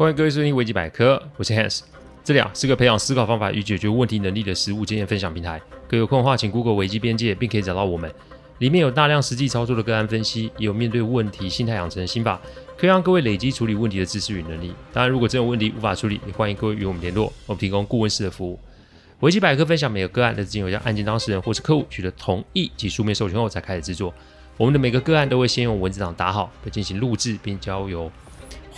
欢迎各位收听维基百科，我是 Hans，这里啊是个培养思考方法与解决问题能力的实务经验分享平台。各位有空的话，请 Google 维基边界，并可以找到我们。里面有大量实际操作的个案分析，也有面对问题心态养成的心法，可以让各位累积处理问题的知识与能力。当然，如果真有问题无法处理，也欢迎各位与我们联络，我们提供顾问式的服务。维基百科分享每个个案都是经由向案件当事人或是客户取得同意及书面授权后才开始制作。我们的每个个案都会先用文字档打好，再进行录制，并交由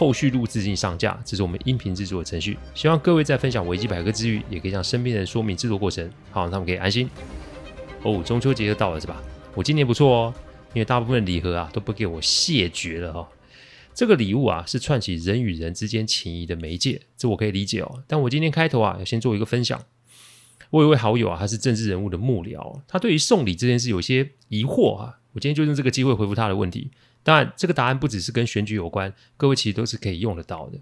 后续录制进上架，这是我们音频制作的程序。希望各位在分享维基百科之余，也可以向身边人说明制作过程，好让他们可以安心。哦，中秋节就到了是吧？我今年不错哦，因为大部分礼盒啊都不给我谢绝了哦。这个礼物啊是串起人与人之间情谊的媒介，这我可以理解哦。但我今天开头啊要先做一个分享。我有一位好友啊，他是政治人物的幕僚，他对于送礼这件事有些疑惑啊。我今天就用这个机会回复他的问题。当然，这个答案不只是跟选举有关，各位其实都是可以用得到的。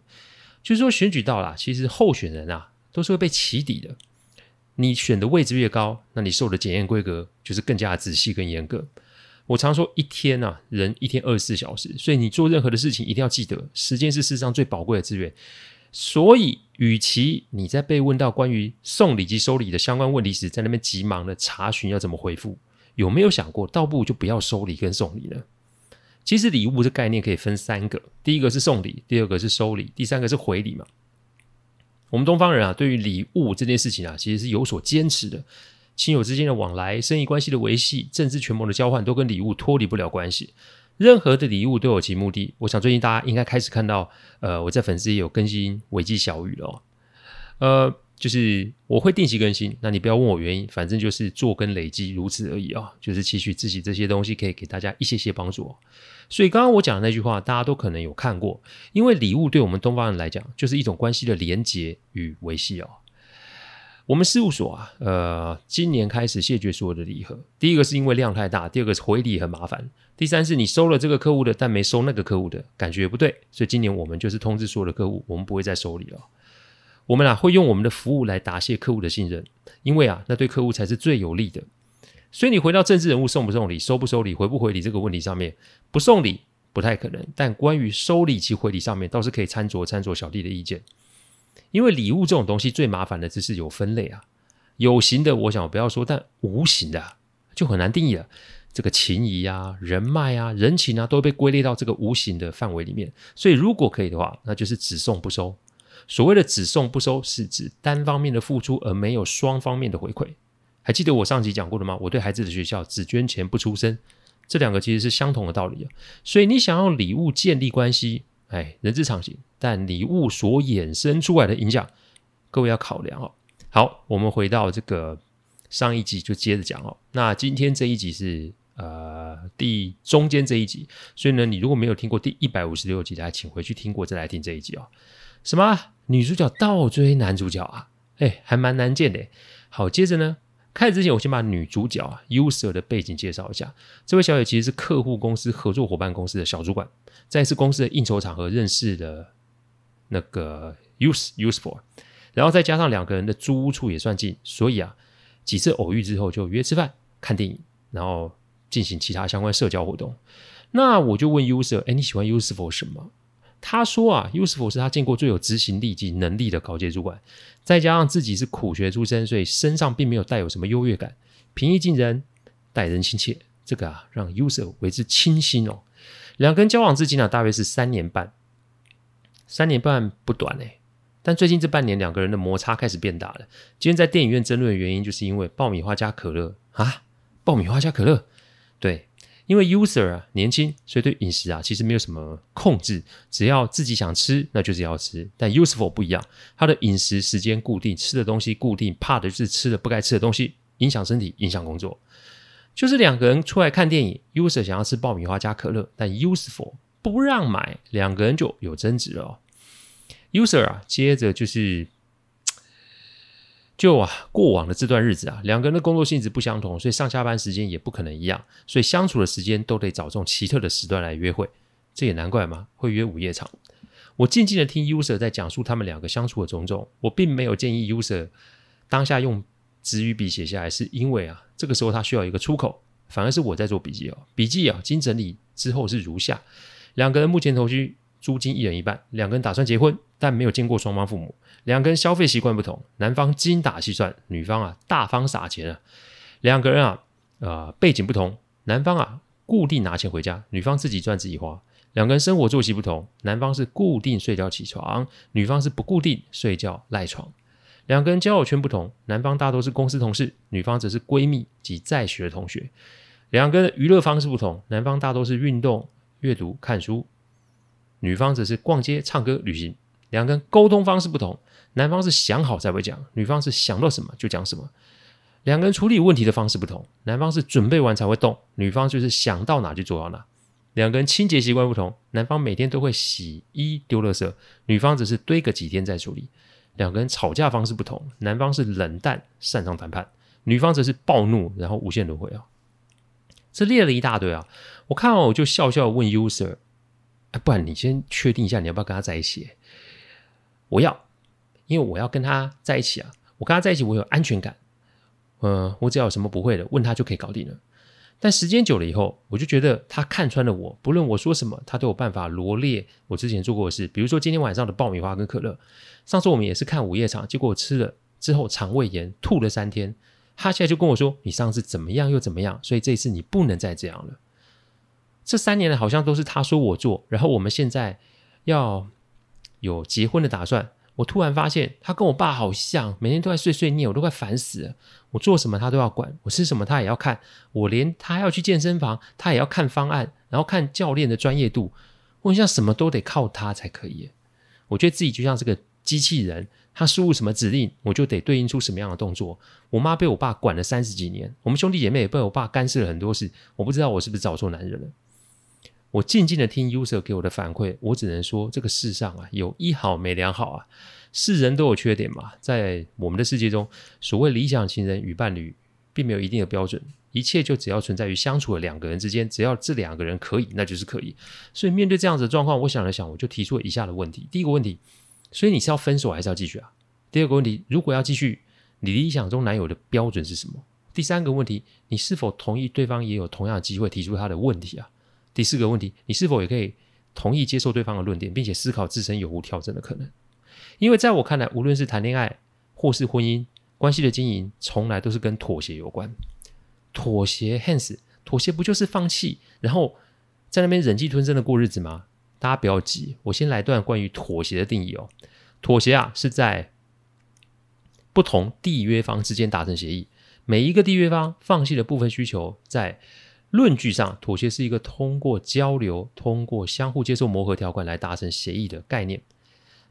就是说，选举到了，其实候选人啊都是会被起底的。你选的位置越高，那你受的检验规格就是更加仔细、更严格。我常说，一天啊，人一天二十四小时，所以你做任何的事情一定要记得，时间是世上最宝贵的资源。所以，与其你在被问到关于送礼及收礼的相关问题时，在那边急忙的查询要怎么回复，有没有想过，倒不如就不要收礼跟送礼呢？其实礼物这概念可以分三个：第一个是送礼，第二个是收礼，第三个是回礼嘛。我们东方人啊，对于礼物这件事情啊，其实是有所坚持的。亲友之间的往来、生意关系的维系、政治权谋的交换，都跟礼物脱离不了关系。任何的礼物都有其目的。我想最近大家应该开始看到，呃，我在粉丝也有更新维基小语了，呃。就是我会定期更新，那你不要问我原因，反正就是做跟累积如此而已啊、哦。就是期许自己这些东西可以给大家一些些帮助、所以刚刚我讲的那句话，大家都可能有看过，因为礼物对我们东方人来讲，就是一种关系的连结与维系哦。我们事务所啊，呃，今年开始谢绝所有的礼盒。第一个是因为量太大，第二个是回礼很麻烦，第三是你收了这个客户的，但没收那个客户的感觉不对，所以今年我们就是通知所有的客户，我们不会再收礼了。我们啊会用我们的服务来答谢客户的信任，因为啊那对客户才是最有利的。所以你回到政治人物送不送礼、收不收礼、回不回礼这个问题上面，不送礼不太可能，但关于收礼及回礼上面倒是可以参酌参酌小弟的意见。因为礼物这种东西最麻烦的就是有分类啊，有形的我想不要说，但无形的就很难定义了。这个情谊啊、人脉啊、人情啊，都被归类到这个无形的范围里面。所以如果可以的话，那就是只送不收。所谓的只送不收，是指单方面的付出而没有双方面的回馈。还记得我上集讲过的吗？我对孩子的学校只捐钱不出声，这两个其实是相同的道理啊。所以你想要礼物建立关系，哎，人之常情。但礼物所衍生出来的影响，各位要考量哦。好，我们回到这个上一集就接着讲哦。那今天这一集是呃第中间这一集，所以呢，你如果没有听过第一百五十六集，大家请回去听过再来听这一集哦。什么？女主角倒追男主角啊？哎，还蛮难见的。好，接着呢，开始之前，我先把女主角啊，User 的背景介绍一下。这位小姐其实是客户公司合作伙伴公司的小主管，在一次公司的应酬场合认识的那个 Use Useful，然后再加上两个人的租屋处也算近，所以啊，几次偶遇之后就约吃饭、看电影，然后进行其他相关社交活动。那我就问 User，哎，你喜欢 Useful 什么？他说啊，Useful 是他见过最有执行力及能力的高阶主管，再加上自己是苦学出身，所以身上并没有带有什么优越感，平易近人，待人亲切，这个啊让 User 为之倾心哦。两个人交往至今呢、大约是三年半，三年半不短哎。但最近这半年，两个人的摩擦开始变大了。今天在电影院争论的原因，就是因为爆米花加可乐啊，爆米花加可乐，对。因为 user 啊年轻，所以对饮食啊其实没有什么控制，只要自己想吃，那就是要吃。但 useful 不一样，他的饮食时间固定，吃的东西固定，怕的就是吃了不该吃的东西，影响身体，影响工作。就是两个人出来看电影，user 想要吃爆米花加可乐，但 useful 不让买，两个人就有争执了。user 啊，接着就是。就啊，过往的这段日子啊，两个人的工作性质不相同，所以上下班时间也不可能一样，所以相处的时间都得找这种奇特的时段来约会。这也难怪嘛，会约午夜场。我静静的听 user 在讲述他们两个相处的种种，我并没有建议 user 当下用纸与笔写下来，是因为啊，这个时候他需要一个出口，反而是我在做笔记哦。笔记啊，经整理之后是如下：两个人目前同居，租金一人一半，两个人打算结婚。但没有见过双方父母。两个人消费习惯不同，男方精打细算，女方啊大方撒钱啊。两个人啊，呃，背景不同，男方啊固定拿钱回家，女方自己赚自己花。两个人生活作息不同，男方是固定睡觉起床，女方是不固定睡觉赖床。两个人交友圈不同，男方大多是公司同事，女方则是闺蜜及在学的同学。两个人娱乐方式不同，男方大多是运动、阅读、看书，女方则是逛街、唱歌、旅行。两个人沟通方式不同，男方是想好才会讲，女方是想到什么就讲什么。两个人处理问题的方式不同，男方是准备完才会动，女方就是想到哪就做到哪。两个人清洁习惯不同，男方每天都会洗衣丢垃圾，女方只是堆个几天再处理。两个人吵架方式不同，男方是冷淡，擅长谈判，女方则是暴怒，然后无限轮回啊。这列了一大堆啊，我看完我就笑笑问 user，啊，不然你先确定一下你要不要跟他在一起？我要，因为我要跟他在一起啊，我跟他在一起我有安全感，嗯、我只要有什么不会的，问他就可以搞定了。但时间久了以后，我就觉得他看穿了我，不论我说什么，他都有办法罗列我之前做过的事。比如说今天晚上的爆米花跟可乐，上次我们也是看午夜场，结果我吃了之后肠胃炎，吐了三天。他现在就跟我说：“你上次怎么样又怎么样，所以这一次你不能再这样了。”这三年来好像都是他说我做，然后我们现在要有结婚的打算。我突然发现他跟我爸好像，每天都在碎碎念，我都快烦死了。我做什么他都要管，我吃什么他也要看，我连他要去健身房，他也要看方案，然后看教练的专业度。我好像什么都得靠他才可以。我觉得自己就像这个机器人，他输入什么指令，我就得对应出什么样的动作。我妈被我爸管了三十几年，我们兄弟姐妹也被我爸干涉了很多事。我不知道我是不是找错男人了。我静静的听 user 给我的反馈，我只能说这个世上啊，有一好没两好啊，是人都有缺点嘛。在我们的世界中，所谓理想情人与伴侣，并没有一定的标准，一切就只要存在于相处的两个人之间，只要这两个人可以，那就是可以。所以面对这样子的状况，我想了想，我就提出了以下的问题：第一个问题，所以你是要分手还是要继续啊？第二个问题，如果要继续，你理想中男友的标准是什么？第三个问题，你是否同意对方也有同样的机会提出他的问题啊？第四个问题，你是否也可以同意接受对方的论点，并且思考自身有无调整的可能？因为在我看来，无论是谈恋爱或是婚姻关系的经营，从来都是跟妥协有关。妥协，hence，妥协不就是放弃，然后在那边忍气吞声的过日子吗？大家不要急，我先来段关于妥协的定义哦。妥协啊，是在不同缔约方之间达成协议，每一个缔约方放弃的部分需求在。论据上，妥协是一个通过交流、通过相互接受磨合条款来达成协议的概念。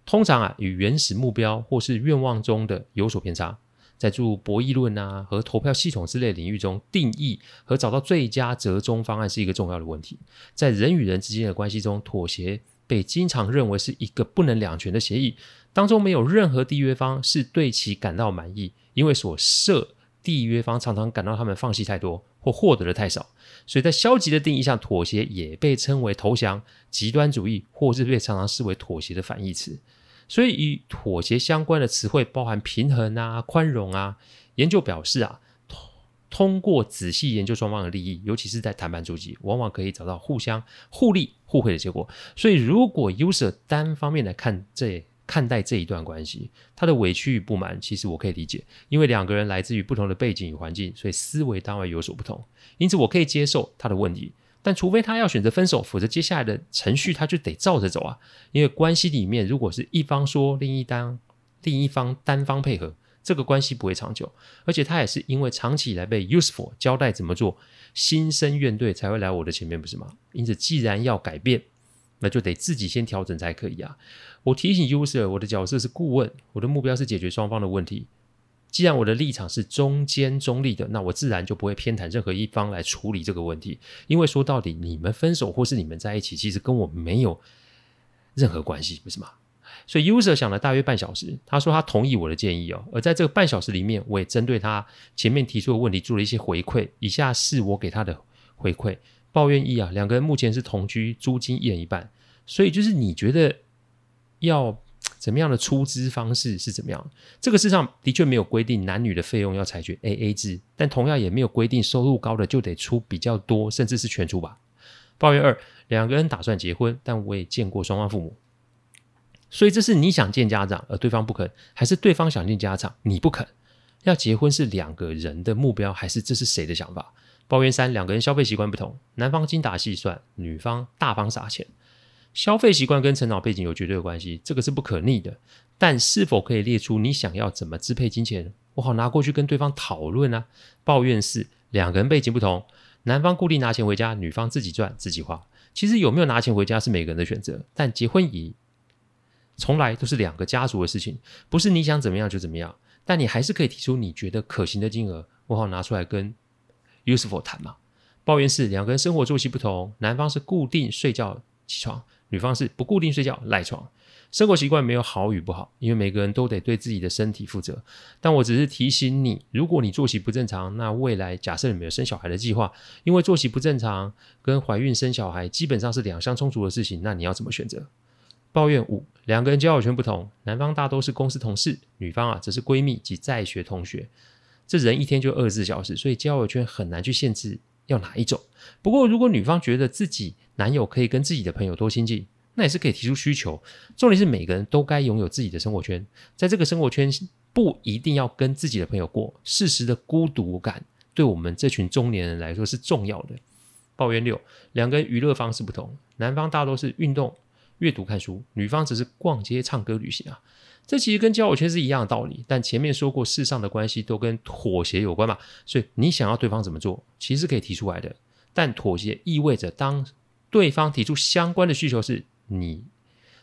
通常啊，与原始目标或是愿望中的有所偏差。在诸如博弈论啊和投票系统之类领域中，定义和找到最佳折中方案是一个重要的问题。在人与人之间的关系中，妥协被经常认为是一个不能两全的协议，当中没有任何缔约方是对其感到满意，因为所设缔约方常常感到他们放弃太多或获得的太少。所以在消极的定义上，妥协也被称为投降、极端主义，或是被常常视为妥协的反义词。所以与妥协相关的词汇包含平衡啊、宽容啊。研究表示啊，通过仔细研究双方的利益，尤其是在谈判初期，往往可以找到互相互利互惠的结果。所以如果 user 单方面来看这。看待这一段关系，他的委屈与不满，其实我可以理解，因为两个人来自于不同的背景与环境，所以思维当然有所不同。因此，我可以接受他的问题，但除非他要选择分手，否则接下来的程序他就得照着走啊。因为关系里面，如果是一方说，另一单另一方单方配合，这个关系不会长久。而且他也是因为长期以来被 useful 交代怎么做，心生怨怼，才会来我的前面，不是吗？因此，既然要改变，那就得自己先调整才可以啊！我提醒 user，我的角色是顾问，我的目标是解决双方的问题。既然我的立场是中间中立的，那我自然就不会偏袒任何一方来处理这个问题。因为说到底，你们分手或是你们在一起，其实跟我没有任何关系，不是吗？所以 user 想了大约半小时，他说他同意我的建议哦。而在这个半小时里面，我也针对他前面提出的问题做了一些回馈。以下是我给他的回馈。抱怨一啊，两个人目前是同居，租金一人一半，所以就是你觉得要怎么样的出资方式是怎么样？这个世上的确没有规定男女的费用要采取 AA 制，但同样也没有规定收入高的就得出比较多，甚至是全出吧。抱怨二，两个人打算结婚，但我也见过双方父母，所以这是你想见家长，而对方不肯，还是对方想见家长，你不肯？要结婚是两个人的目标，还是这是谁的想法？抱怨三，两个人消费习惯不同，男方精打细算，女方大方撒钱。消费习惯跟成长背景有绝对的关系，这个是不可逆的。但是否可以列出你想要怎么支配金钱？我好拿过去跟对方讨论啊。抱怨四，两个人背景不同，男方固定拿钱回家，女方自己赚自己花。其实有没有拿钱回家是每个人的选择，但结婚仪从来都是两个家族的事情，不是你想怎么样就怎么样。但你还是可以提出你觉得可行的金额，我好拿出来跟。Useful 谈嘛？抱怨是两个人生活作息不同，男方是固定睡觉起床，女方是不固定睡觉赖床。生活习惯没有好与不好，因为每个人都得对自己的身体负责。但我只是提醒你，如果你作息不正常，那未来假设你没有生小孩的计划，因为作息不正常跟怀孕生小孩基本上是两相冲突的事情，那你要怎么选择？抱怨五，两个人交友圈不同，男方大多是公司同事，女方啊则是闺蜜及在学同学。这人一天就二十四小时，所以交友圈很难去限制要哪一种。不过，如果女方觉得自己男友可以跟自己的朋友多亲近，那也是可以提出需求。重点是每个人都该拥有自己的生活圈，在这个生活圈不一定要跟自己的朋友过。适时的孤独感，对我们这群中年人来说是重要的。抱怨六，两个人娱乐方式不同，男方大多是运动、阅读、看书，女方只是逛街、唱歌、旅行啊。这其实跟交友圈是一样的道理，但前面说过，世上的关系都跟妥协有关嘛，所以你想要对方怎么做，其实可以提出来的。但妥协意味着，当对方提出相关的需求时，你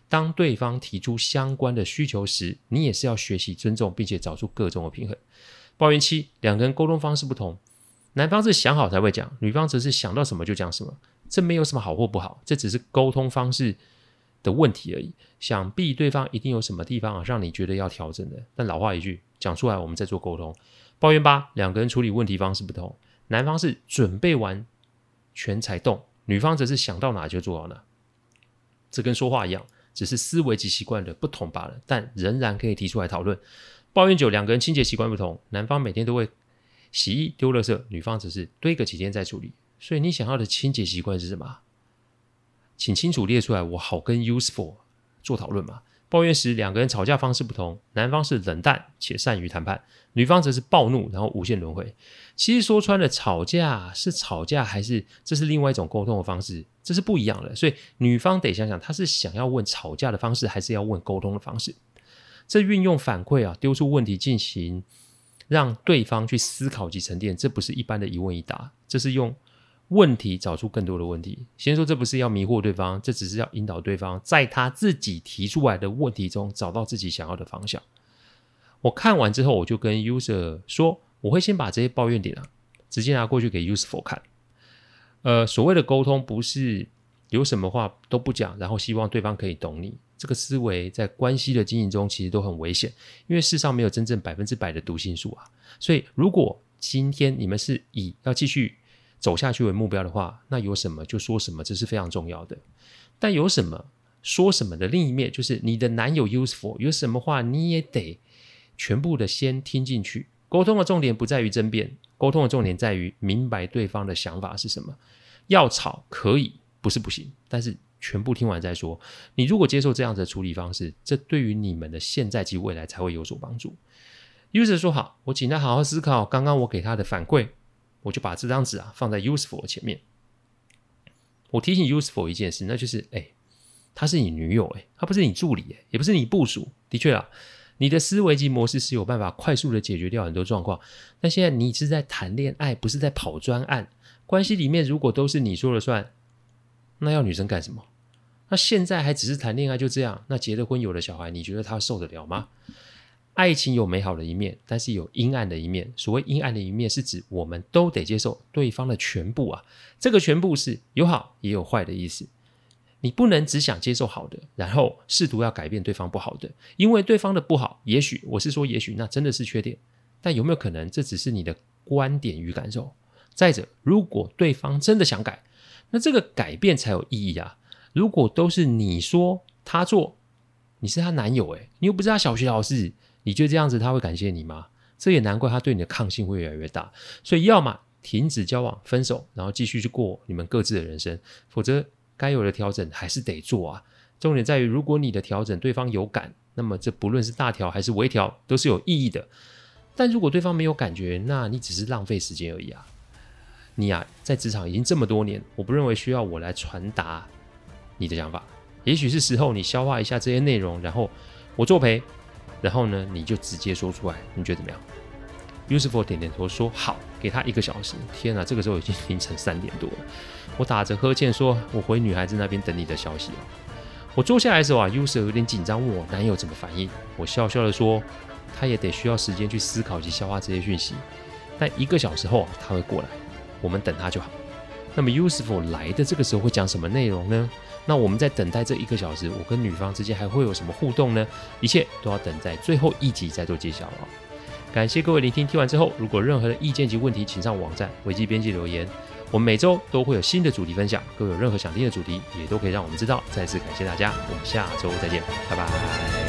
当对方提出相关的需求时，你也是要学习尊重，并且找出各种的平衡。抱怨七，两个人沟通方式不同，男方是想好才会讲，女方则是想到什么就讲什么，这没有什么好或不好，这只是沟通方式的问题而已，想必对方一定有什么地方啊，让你觉得要调整的。但老话一句，讲出来我们再做沟通。抱怨八，两个人处理问题方式不同，男方是准备完全才动，女方则是想到哪就做到哪。这跟说话一样，只是思维及习惯的不同罢了，但仍然可以提出来讨论。抱怨九，两个人清洁习惯不同，男方每天都会洗衣丢垃圾，女方只是堆个几天再处理。所以你想要的清洁习惯是什么？请清楚列出来，我好跟 useful 做讨论嘛。抱怨时，两个人吵架方式不同，男方是冷淡且善于谈判，女方则是暴怒，然后无限轮回。其实说穿了，吵架是吵架，还是这是另外一种沟通的方式，这是不一样的。所以女方得想想，她是想要问吵架的方式，还是要问沟通的方式？这运用反馈啊，丢出问题进行，让对方去思考及沉淀，这不是一般的一问一答，这是用。问题找出更多的问题。先说这不是要迷惑对方，这只是要引导对方在他自己提出来的问题中找到自己想要的方向。我看完之后，我就跟 user 说，我会先把这些抱怨点啊，直接拿过去给 useful 看。呃，所谓的沟通不是有什么话都不讲，然后希望对方可以懂你。这个思维在关系的经营中其实都很危险，因为世上没有真正百分之百的读心术啊。所以如果今天你们是以要继续。走下去为目标的话，那有什么就说什么，这是非常重要的。但有什么说什么的另一面，就是你的男友 useful，有什么话你也得全部的先听进去。沟通的重点不在于争辩，沟通的重点在于明白对方的想法是什么。要吵可以，不是不行，但是全部听完再说。你如果接受这样的处理方式，这对于你们的现在及未来才会有所帮助。user 说好，我请他好好思考刚刚我给他的反馈。我就把这张纸啊放在 useful 前面。我提醒 useful 一件事，那就是，哎，她是你女友，哎，她不是你助理，哎，也不是你部属。的确啊，你的思维及模式是有办法快速的解决掉很多状况。但现在你是在谈恋爱，不是在跑专案。关系里面如果都是你说了算，那要女生干什么？那现在还只是谈恋爱就这样？那结了婚有了小孩，你觉得他受得了吗？爱情有美好的一面，但是有阴暗的一面。所谓阴暗的一面，是指我们都得接受对方的全部啊。这个全部是有好也有坏的意思。你不能只想接受好的，然后试图要改变对方不好的，因为对方的不好，也许我是说，也许那真的是缺点。但有没有可能，这只是你的观点与感受？再者，如果对方真的想改，那这个改变才有意义啊。如果都是你说他做，你是他男友诶，你又不是他小学老师。你觉得这样子他会感谢你吗？这也难怪他对你的抗性会越来越大。所以，要么停止交往、分手，然后继续去过你们各自的人生；否则，该有的调整还是得做啊。重点在于，如果你的调整对方有感，那么这不论是大调还是微调都是有意义的。但如果对方没有感觉，那你只是浪费时间而已啊！你呀、啊，在职场已经这么多年，我不认为需要我来传达你的想法。也许是时候你消化一下这些内容，然后我作陪，然后呢，你就直接说出来，你觉得怎么样？Useful 点点头说好，给他一个小时。天哪，这个时候已经凌晨三点多了。我打着呵欠说：“我回女孩子那边等你的消息。”我坐下来的时候啊，User 有点紧张，问我男友怎么反应。我笑笑的说。他也得需要时间去思考及消化这些讯息，但一个小时后啊他会过来，我们等他就好。那么 Useful 来的这个时候会讲什么内容呢？那我们在等待这一个小时，我跟女方之间还会有什么互动呢？一切都要等在最后一集再做揭晓了。感谢各位聆听，听完之后，如果任何的意见及问题，请上网站维基编辑留言。我们每周都会有新的主题分享，各位有任何想听的主题，也都可以让我们知道。再次感谢大家，我们下周再见，拜拜。